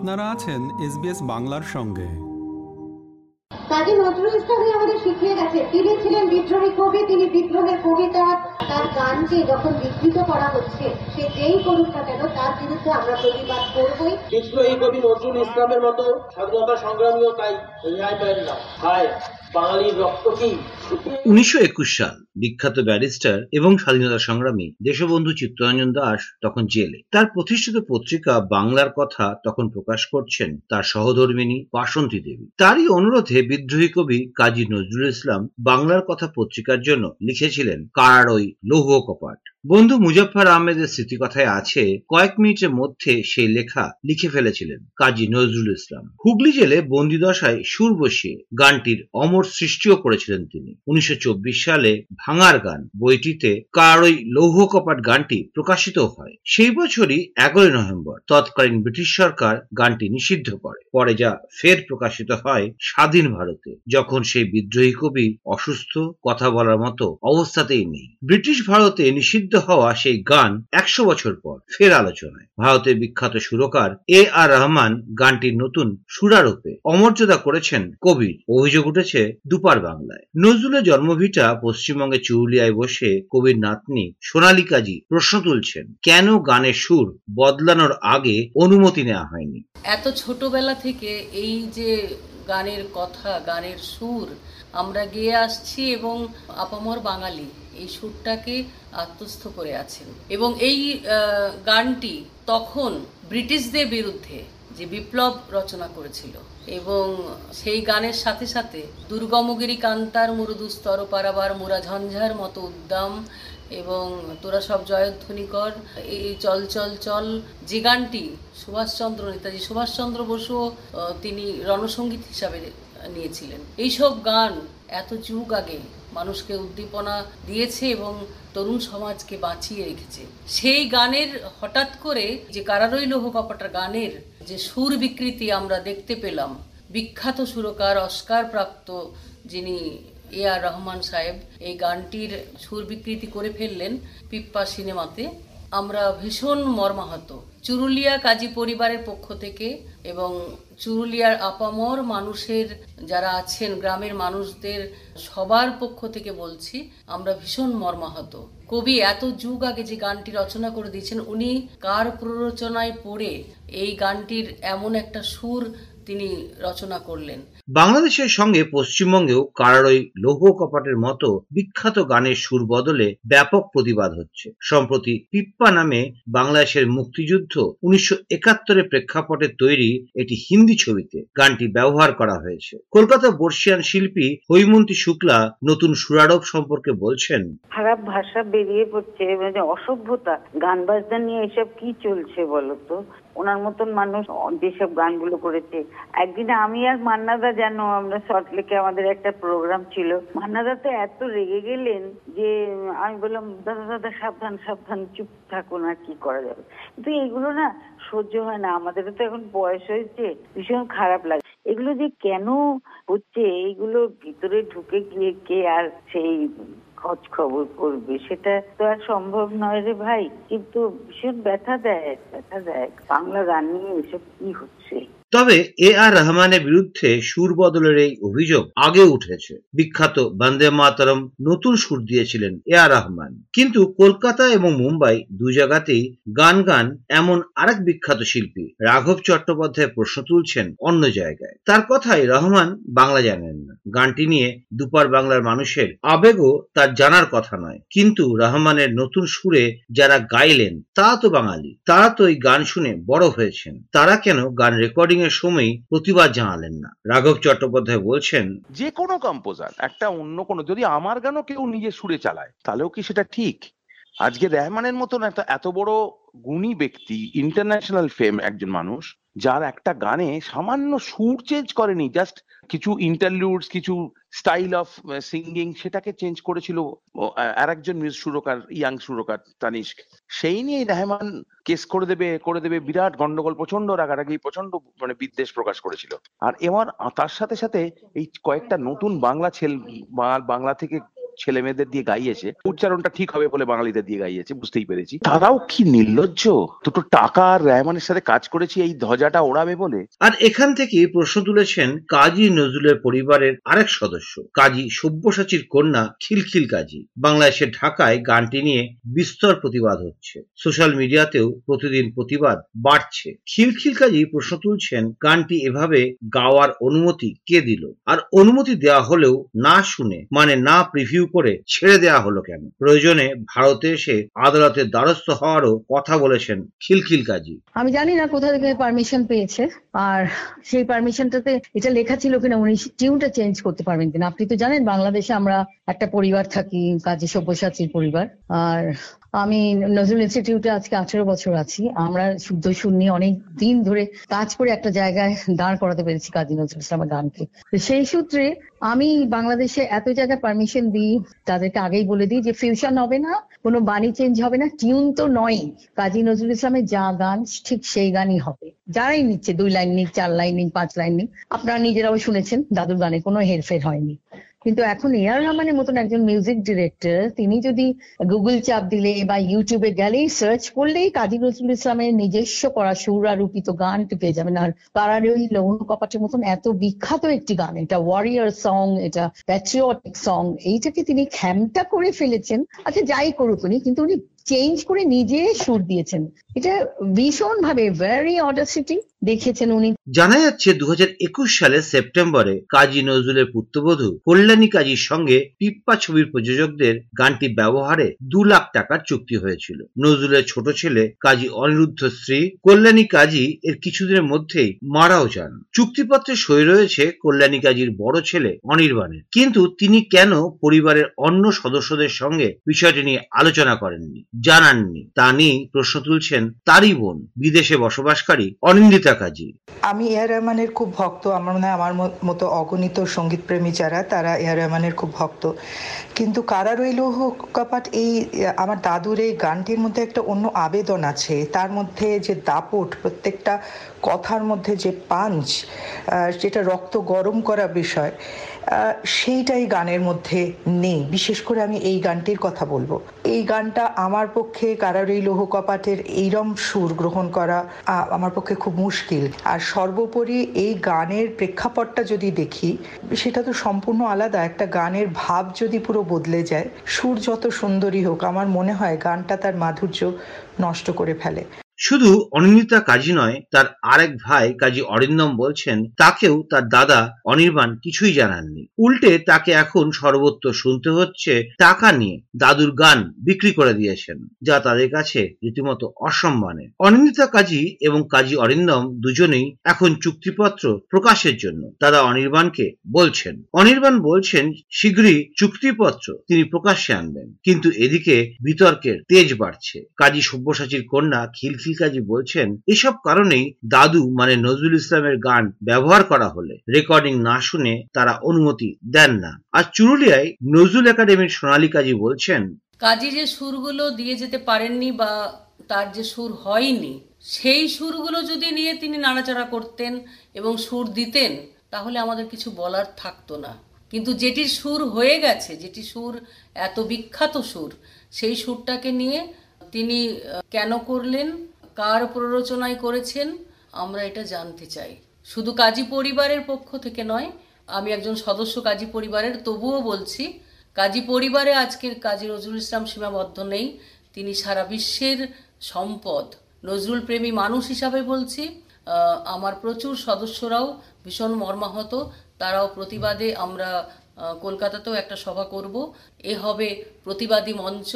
আপনারা আছেন এসবিএস বাংলার সঙ্গে। কাজী নজরুল ইসলাম আমাদের শিখিয়ে গেছে তিনি ছিলেন বিদ্রোহী কবি তিনি বিদ্রোহের কবিতা তার গানকে যখন বিকৃত করা হচ্ছে সে যেই করুক না কেন তার বিরুদ্ধে আমরা প্রতিবাদ করবই। বিদ্রোহী কবি নজরুল ইসলামের মতো স্বাধীনতা সংগ্রামীও তাই উনিশশো সাল বিখ্যাত ব্যারিস্টার এবং স্বাধীনতা সংগ্রামী দেশবন্ধু চিত্তরঞ্জন দাস তখন জেলে। তার প্রতিষ্ঠিত পত্রিকা বাংলার কথা তখন প্রকাশ করছেন তার সহধর্মিনী বাসন্তী দেবী। তারই অনুরোধে বিদ্রোহী কবি কাজী নজরুল ইসলাম বাংলার কথা পত্রিকার জন্য লিখেছিলেন কারারই লৌহ কপাট। বন্ধু মুজফ্ফর আহমেদের স্মৃতিকথায় আছে, কয়েক মিনিটের মধ্যে সেই লেখা লিখে ফেলেছিলেন কাজী নজরুল ইসলাম। হুগলি জেলে বন্দিদশায় সুর বসিয়ে গানটির অমর সৃষ্টিও করেছিলেন তিনি। উনিশশো চব্বিশ সালে ভাঙার গান বইটিতে কারই লৌহ কপাট গানটি প্রকাশিত হয়। সেই বছরই এগারোই নভেম্বর তৎকালীন ব্রিটিশ সরকার গানটি নিষিদ্ধ করে। পরে যা ফের প্রকাশিত হয় স্বাধীন ভারতে, যখন সেই বিদ্রোহী কবি অসুস্থ, কথা বলার মতো অবস্থাতেই নেই। ব্রিটিশ ভারতে নিষিদ্ধ হওয়া সেই গান একশো বছর পর ফের আলোচনায়। ভারতের বিখ্যাত সুরকার এ আর রহমান গানটির নতুন সুরারূপে অমর্যাদা করেছেন কবির। অভিযোগ উঠেছে দুপার বাংলায়। নজরুলের জন্মভিটা পশ্চিমবঙ্গে চুরুলিয়ায় বসে কবির নাতনি সোনালী কাজী প্রশ্ন তুলছেন, কেন গানের সুর বদলানোর আগে অনুমতি নেওয়া হয়নি? এত ছোটবেলা থেকে এই যে গানের কথা, গানের সুর, আমরা গেয়ে আসছি এবং আপামর বাঙালি। এই সুরটাকে আত্মস্থ করে আছেন। এবং এই গানটি তখন ব্রিটিশদের বিরুদ্ধে যে বিপ্লব রচনা করেছিল এবং সেই গানের সাথে সাথে দুর্গমগিরি কান্তার, মুরুদুস্তর, পারাবার, মুরা ঝঞ্ঝার মতো উদ্দাম এবং তোরা সব জয়ধ্বনি কর এই চল চল চল, যে গানটি সুভাষচন্দ্র নেতাজি, সুভাষচন্দ্র বসুও তিনি রণসঙ্গীত হিসাবে নিয়েছিলেন। এইসব গান এত যুগ আগে মানুষকে উদ্দীপনা দিয়েছে এবং তরুণ সমাজকে বাঁচিয়ে রেখেছে। সেই গানের হঠাৎ করে যে কারারই লৌহ কপাটার গানের যে সুর বিকৃতি আমরা দেখতে পেলাম, বিখ্যাত সুরকার অস্কার প্রাপ্ত যিনি এ আর রহমান সাহেব এই গানটির সুর বিকৃতি করে ফেললেন পিপ্পা সিনেমাতে, আমরা ভীষণ মর্মাহত। চুরুলিয়া কাজী পরিবারের পক্ষ থেকে এবং চুরুলিয়ার আপামর মানুষের যারা আছেন, গ্রামের মানুষদের সবার পক্ষ থেকে বলছি, আমরা ভীষণ মর্মাহত। কবি এত যুগ আগে যে গানটি রচনা করে দিয়েছেন, উনি কার প্ররোচনায় পড়ে এই গানটির এমন একটা সুর তিনি রচনা করলেন। বাংলাদেশের সঙ্গে পশ্চিমবঙ্গেও কারারই লৌহ কপাটের মতো বিখ্যাত গানের সুর বদলে ব্যাপক প্রতিবাদ হচ্ছে। সম্প্রতি পিপ্পা নামে বাংলাদেশের মুক্তিযুদ্ধ উনিশশো একাত্তরের প্রেক্ষাপটে তৈরি এটি হিন্দি ছবিতে গানটি ব্যবহার করা হয়েছে। কলকাতা বর্ষিয়ান শিল্পী হৈমন্তী শুক্লা নতুন সুরারোপ সম্পর্কে বলছেন, খারাপ ভাষা বেরিয়ে পড়ছে মানে অসভ্যতা। গান বাজনা নিয়ে এসব কি চলছে বলতো ওনার মতন মানুষ যেসব গানগুলো করেছে। একদিন আমি আর মান্নাদা যেন আমরা সল্টলেকে আমাদের একটা প্রোগ্রাম ছিল। মান্নাদা তো এত রেগে গেলেন যে আমি বললাম, দাদা দাদা, সাবধান সাবধান, চুপ থাকুন, আর কি করা যাবে? কিন্তু এগুলো না সহ্য হয় না। আমাদেরও তো এখন বয়স হয়েছে, ভীষণ খারাপ লাগে। এগুলো যে কেন হচ্ছে এইগুলো ভিতরে ঢুকে গিয়ে কে আর সেই খোঁজ খবর করবে, সেটা তো আর সম্ভব নয় রে ভাই। কিন্তু ভীষণ ব্যথা দেয় ব্যথা দেয়। বাংলা গান নিয়ে এসব কি হচ্ছে? তবে এ আর রহমানের বিরুদ্ধে সুর বদলের এই অভিযোগ আগে উঠেছে। বিখ্যাত বন্দে মাতরম নতুন সুর দিয়েছিলেন এ আর রহমান। কিন্তু কলকাতা এবং মুম্বাই দু জায়গাতেই গান গান এমন আরেক বিখ্যাত শিল্পী রাঘব চট্টোপাধ্যায় প্রশ্ন তুলছেন অন্য জায়গায়। তার কথাই রহমান বাংলা জানেন না। গানটি নিয়ে দুপার বাংলার মানুষের আবেগও তার জানার কথা নয়। কিন্তু রহমানের নতুন সুরে যারা গাইলেন, তারা তো বাঙালি। তারা তো এই গান শুনে বড় হয়েছেন। তারা কেন গান রেকর্ডিং এর সময় প্রতিবাদ জানালেন না। রাঘব চট্টোপাধ্যায় বলছেন, যে কোনো কম্পোজার একটা অন্য কোনো, যদি আমার গানও কেউ নিজে সুরে চালায়, তাহলেও কি সেটা ঠিক? আজকে রেহমানের মতন একটা এত বড় গুণী ব্যক্তি ইন্টারন্যাশনাল ফেম একজন মানুষ যার একটা গানে সামান্য সুর চেঞ্জ করেনি জাস্ট কিছু ইন্টারলিউডস কিছু স্টাইল অফ সিঙ্গিং সেটাকে চেঞ্জ করেছিল আর একজন সুরকার, ইয়াং সুরকার তানিষ্ক। সেই নিয়ে রহমান কেস করে দেবে করে দেবে, বিরাট গন্ডগোল প্রচণ্ড রাগারাগি প্রচণ্ড মানে বিদ্বেষ প্রকাশ করেছিল। আর এবার তার সাথে সাথে এই কয়েকটা নতুন বাংলা ছেল বাংলা থেকে ছেলে মেয়েদের দিয়ে গাইয়েছে, উচ্চারণটা ঠিক হবে বলে বাঙালিদের দিয়ে গাইয়েছে, বুঝতেই পেরেছি। তারাও কি নির্লজ্জ? দুটো টাকা আর রেহমানের সাথে কাজ করেছি, এই ধ্বজাটা ওড়াবে বলে? আর এখান থেকে প্রশ্ন তুলেছেন কাজী নজরুলের পরিবারের আরেক সদস্য, কাজী সব্যসাচীর কন্যা খিলখিল কাজী। বাংলাদেশের ঢাকায় গানটি নিয়ে বিস্তর প্রতিবাদ হচ্ছে। সোশ্যাল মিডিয়াতেও প্রতিদিন প্রতিবাদ বাড়ছে। খিলখিল কাজী প্রশ্ন তুলছেন, গানটি এভাবে গাওয়ার অনুমতি কে দিল? আর অনুমতি দেওয়া হলেও না শুনে মানে না প্রিভিউ করে ছেড়ে দেওয়া হলো কেন? প্রয়োজনে ভারতে এসে আদালতের দ্বারস্থ হওয়ারও কথা বলেছেন খিলখিল কাজী। আমি জানি না কোথা থেকে পারমিশন পেয়েছে, আর সেই পারমিশনটাতে এটা লেখা ছিল কিনা, উনি টিউনটা চেঞ্জ করতে পারবেন কিনা। আপনি তো জানেন, বাংলাদেশে আমরা একটা পরিবার থাকি, কাজী সব্যসাচীর পরিবার। আর আমি নজরুল ইনস্টিটিউটে আজকে আঠেরো বছর আছি। আমরা শুদ্ধ শূন্য অনেক দিন ধরে কাজ করে একটা জায়গায় দাঁড় করাতে পেরেছি কাজী নজরুল ইসলামের গানকে। সেই সূত্রে আমি বাংলাদেশে এত জায়গায় পারমিশন দিই, তাদেরকে আগেই বলে দিই যে ফিউশন হবে না, কোনো বাণী চেঞ্জ হবে না টিউন তো নয় কাজী নজরুল ইসলামের যা গান, ঠিক সেই গানই হবে। যারাই নিচ্ছে, দুই লাইন নিক, চার লাইন নিক, পাঁচ লাইন নিক, আপনারা নিজেরাও শুনেছেন, দাদুর গানে কোনো হেরফের হয়নি। কিন্তু এখন এ আর রহমানের মতন একজন মিউজিক ডিরেক্টর তিনি যদি গুগল চাপ দিলে বা ইউটিউবে গেলেই সার্চ করলেই কাজী নজরুল ইসলামের নিজস্ব করা সুর রূপিত গানটি পেয়ে যাবেন। আর তারা ওই লৌন কপাটের মতন এত বিখ্যাত একটি গান, এটা ওয়ারিয়ার সং এটা প্যাট্রিয়টিক সং এইটাকে তিনি খ্যামটা করে ফেলেছেন। আচ্ছা যাই করুক উনি, কিন্তু উনি চেঞ্জ করে নিজে সুর দিয়েছেন। এটা ভীষণ ভাবে ভেরি অডাসিটি দেখেছেন উনি। জানা যাচ্ছে দু সালে সেপ্টেম্বরে কাজী নজরুলের পুত্রবধূ কল্যাণী কাজীর সঙ্গে পিপ্পা ছবির প্রযোজকদের গানটি ব্যবহারে দু লাখ টাকার চুক্তি হয়েছিল। নজরুলের ছোট ছেলে কাজী অনিরুদ্ধ শ্রী কল্যাণী কাজী এর কিছুদিনের মধ্যেই মারাও যান। চুক্তিপত্রে সই রয়েছে কল্যাণী কাজীর বড় ছেলে অনির্বাণের। কিন্তু তিনি কেন পরিবারের অন্য সদস্যদের সঙ্গে বিষয়টি নিয়ে আলোচনা করেননি? জানাননি। তা নিয়ে প্রশ্ন তুলছেন তারই বোন, বিদেশে বসবাসকারী অনিন্দিতা কাজী। আমি এ আর রহমানের খুব ভক্ত। আমার মনে হয় আমার মতো অগণিত সংগীত প্রেমী যারা, তারা এ আর রহমানের খুব ভক্ত। কিন্তু কারা রইল কপাট এই, আমার দাদুর এই গানটির মধ্যে একটা অন্য আবেদন আছে। তার মধ্যে যে দাপট, প্রত্যেকটা কথার মধ্যে যে পাঞ্চ যেটা রক্ত গরম করা বিষয় সেইটাই গানের মধ্যে নেই। বিশেষ করে আমি এই গানটির কথা বলব। এই গানটা আমার পক্ষে কারারই লৌহ কপাটের এইরম সুর গ্রহণ করা আমার পক্ষে খুব মুশকিল। আর সর্বোপরি এই গানের প্রেক্ষাপটটা যদি দেখি, সেটা তো সম্পূর্ণ আলাদা। একটা গানের ভাব যদি পুরো বদলে যায়, সুর যত সুন্দরী হোক, আমার মনে হয় গানটা তার মাধুর্য নষ্ট করে ফেলে। শুধু অনিন্দিতা কাজী নয়, তার আরেক ভাই কাজী অরিন্দম বলছেন, তাকেও তার দাদা অনির্বাণ কিছুই জানাননি। উল্টে তাকে এখন সর্বত্র শুনতে হচ্ছে, টাকা নিয়ে দাদুর গান বিক্রি করে দিয়েছেন, যা তাদের কাছে রীতিমতো অসম্মানে। অনিন্দিতা কাজী এবং কাজী অরিন্দম দুজনেই এখন চুক্তিপত্র প্রকাশের জন্য দাদা অনির্বাণকে বলছেন। অনির্বাণ বলছেন, শীঘ্রই চুক্তিপত্র তিনি প্রকাশ্যে আনবেন। কিন্তু এদিকে বিতর্কের তেজ বাড়ছে। কাজী সব্যসাচীর কন্যা খিলখিল কাজী বলছেন, এসব কারণেই দাদু মানে নজরুল ইসলামের গান ব্যবহার করা হলে রেকর্ডিং না শুনে তারা অনুমতি দেন না। আর চুরুলিয়ায় নজরুল একাডেমির সোনালী কাজী বলছেন, কাজী যে সুরগুলো দিয়ে যেতে পারেননি বা তার যে সুর হয়নি, সেই সুরগুলো যদি নিয়ে তিনি নাড়াচাড়া করতেন এবং সুর দিতেন, তাহলে আমাদের কিছু বলার থাকতো না। কিন্তু যেটির সুর হয়ে গেছে, যেটি সুর, এত বিখ্যাত সুর, সেই সুরটাকে নিয়ে তিনি কেন করলেন? কার প্ররোচনায় করেছেন, আমরা এটা জানতে চাই। শুধু কাজী পরিবারের পক্ষ থেকে নয়, আমি একজন সদস্য কাজী পরিবারের, তবুও বলছি, কাজী পরিবারে আজকের কাজী নজরুল ইসলাম সীমাবদ্ধ নেই, তিনি সারা বিশ্বের সম্পদ নজরুল প্রেমী মানুষ হিসাবে বলছি আমার প্রচুর সদস্যরাও ভীষণ মর্মাহত, তারাও প্রতিবাদে আমরা কলকাতাতেও একটা সভা করব, এ হবে প্রতিবাদী মঞ্চ।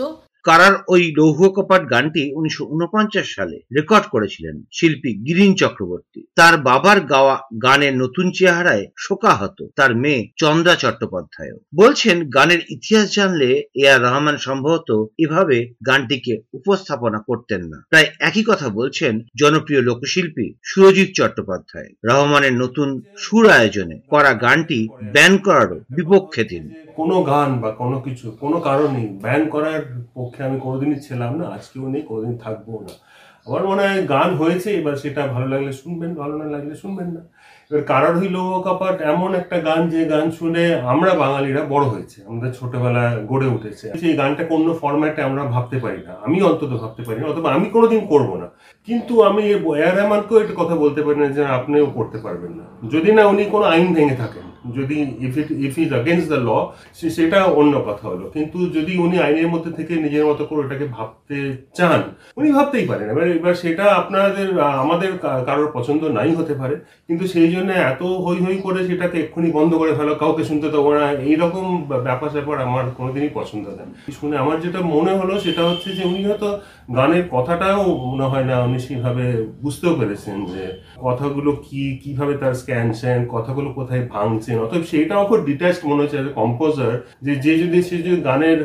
কারার ওই লৌহ কপাট গানটি উনিশশো উনপঞ্চাশ সালে রেকর্ড করেছিলেন শিল্পী গিরিন চক্রবর্তী। তার বাবার গাওয়া গানের নতুন চেহারায় শোকাহত তার মেয়ে চন্দ্রা চট্টোপাধ্যায় বলছেন, গানের ইতিহাস জানলে এ আর রহমান সম্ভবত এভাবে গানটিকে উপস্থাপনা করতেন না। প্রায় একই কথা বলছেন জনপ্রিয় লোকশিল্পী সুরজিৎ চট্টোপাধ্যায়। রহমানের নতুন সুর আয়োজনে করা গানটি ব্যান করারও বিপক্ষে তিনি। কোনো গান বা কোনো কিছু কোনো কারণেই ব্যান করার পক্ষে আমি কোনোদিনই ছিলাম না, আজকেও নেই, কোনোদিন থাকব না। আমার মনে হয় গান হয়েছে, এবার সেটা ভালো লাগলে শুনবেন, ভালো না লাগলে শুনবেন না। এবার কারার হইল কাপাট এমন একটা গান যে গান শুনে আমরা বাঙালিরা বড় হয়েছে, আমাদের ছোটবেলা গড়ে উঠেছে। সেই গানটা অন্য ফরম্যাটে আমরা ভাবতে পারি না, আমি অন্তত ভাবতে পারি না, অথবা আমি কোনোদিন করব না। কিন্তু আমি এয়ার রহমানকেও একটা কথা বলতে পারি না যে আপনিও করতে পারবেন না। যদি না উনি কোনো আইন ভেঙে থাকেন, যদি if it if is against the law সেটা অন্য কথা হলো। কিন্তু যদি উনি আইনের মধ্যে থেকে নিজের মতো করে ওটাকে ভাবতে চান, উনি ভাবতেই পারেন। এবার এবার সেটা আপনাদের, আমাদের কারোর পছন্দ নাই হতে পারে, কিন্তু সেই জন্য এত হই হই করে সেটাকে এক্ষুনি বন্ধ করে ফেলো, কাউকে শুনতে দেবো না, এইরকম ব্যাপার স্যাপার আমার কোনোদিনই পছন্দ নেই শুনে আমার যেটা মনে হলো সেটা হচ্ছে যে উনি হয়তো গানের কথাটাও মনে হয় না উনি সেভাবে বুঝতেও পেরেছেন যে কথাগুলো কি, কীভাবে তার স্ক্যান স্যান কথাগুলো কোথায় ভাঙছেন? অথবা সেইটা খুব ডিট্যাচড মনে হচ্ছে কম্পোজার যে যে যদি, সে যে গানের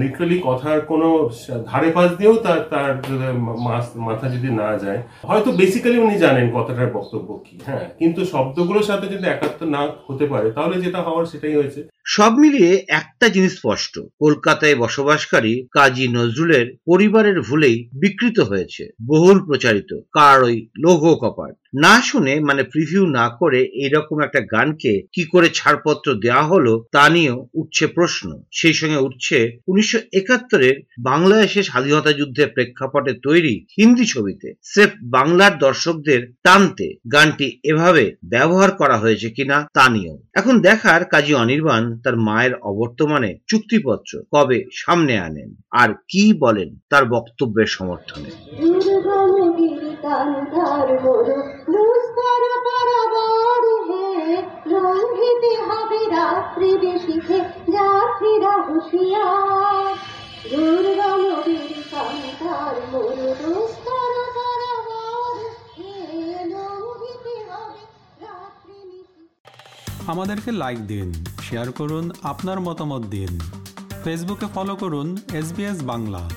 লিটারালি কথার কোনো ধারে পাশ দিয়েও তার তার মাথা যদি না যায়, হয়তো বেসিক্যালি উনি জানেন কথাটার বক্তব্য কি হ্যাঁ? কিন্তু শব্দগুলোর সাথে যদি একাত্ম না হতে পারে, তাহলে যেটা হওয়ার সেটাই হয়েছে। সব মিলিয়ে একটা জিনিস স্পষ্ট। কলকাতায় বসবাসকারী কাজী নজরুলের পরিবারের ভুলেই বিকৃত হয়েছে, বহুল প্রচারিত, কার ওই লৌহ কপাট। না শুনে মানে প্রিভিউ না করে এরকম একটা গানকে কি করে ছাড়পত্র দেওয়া হলো তা নিয়েও উঠছে প্রশ্ন। সেই সঙ্গে উঠছে উনিশশো একাত্তরের বাংলাদেশের স্বাধীনতা যুদ্ধের প্রেক্ষাপটে তৈরি হিন্দি ছবিতে। স্রেফ বাংলার দর্শকদের টানতে গানটি এভাবে ব্যবহার করা হয়েছে কিনা তা নিয়েও। এখন দেখার কাজী অনির্বাণ তার মায়ের অবর্তমানে চুক্তিপত্র কবে সামনে আনেন? আর কি বলেন তার বক্তব্যের সমর্থনে? আমাদেরকে লাইক দিন। শেয়ার করুন আপনার মতামত দিন। ফেসবুকে ফলো করুন এস বাংলা।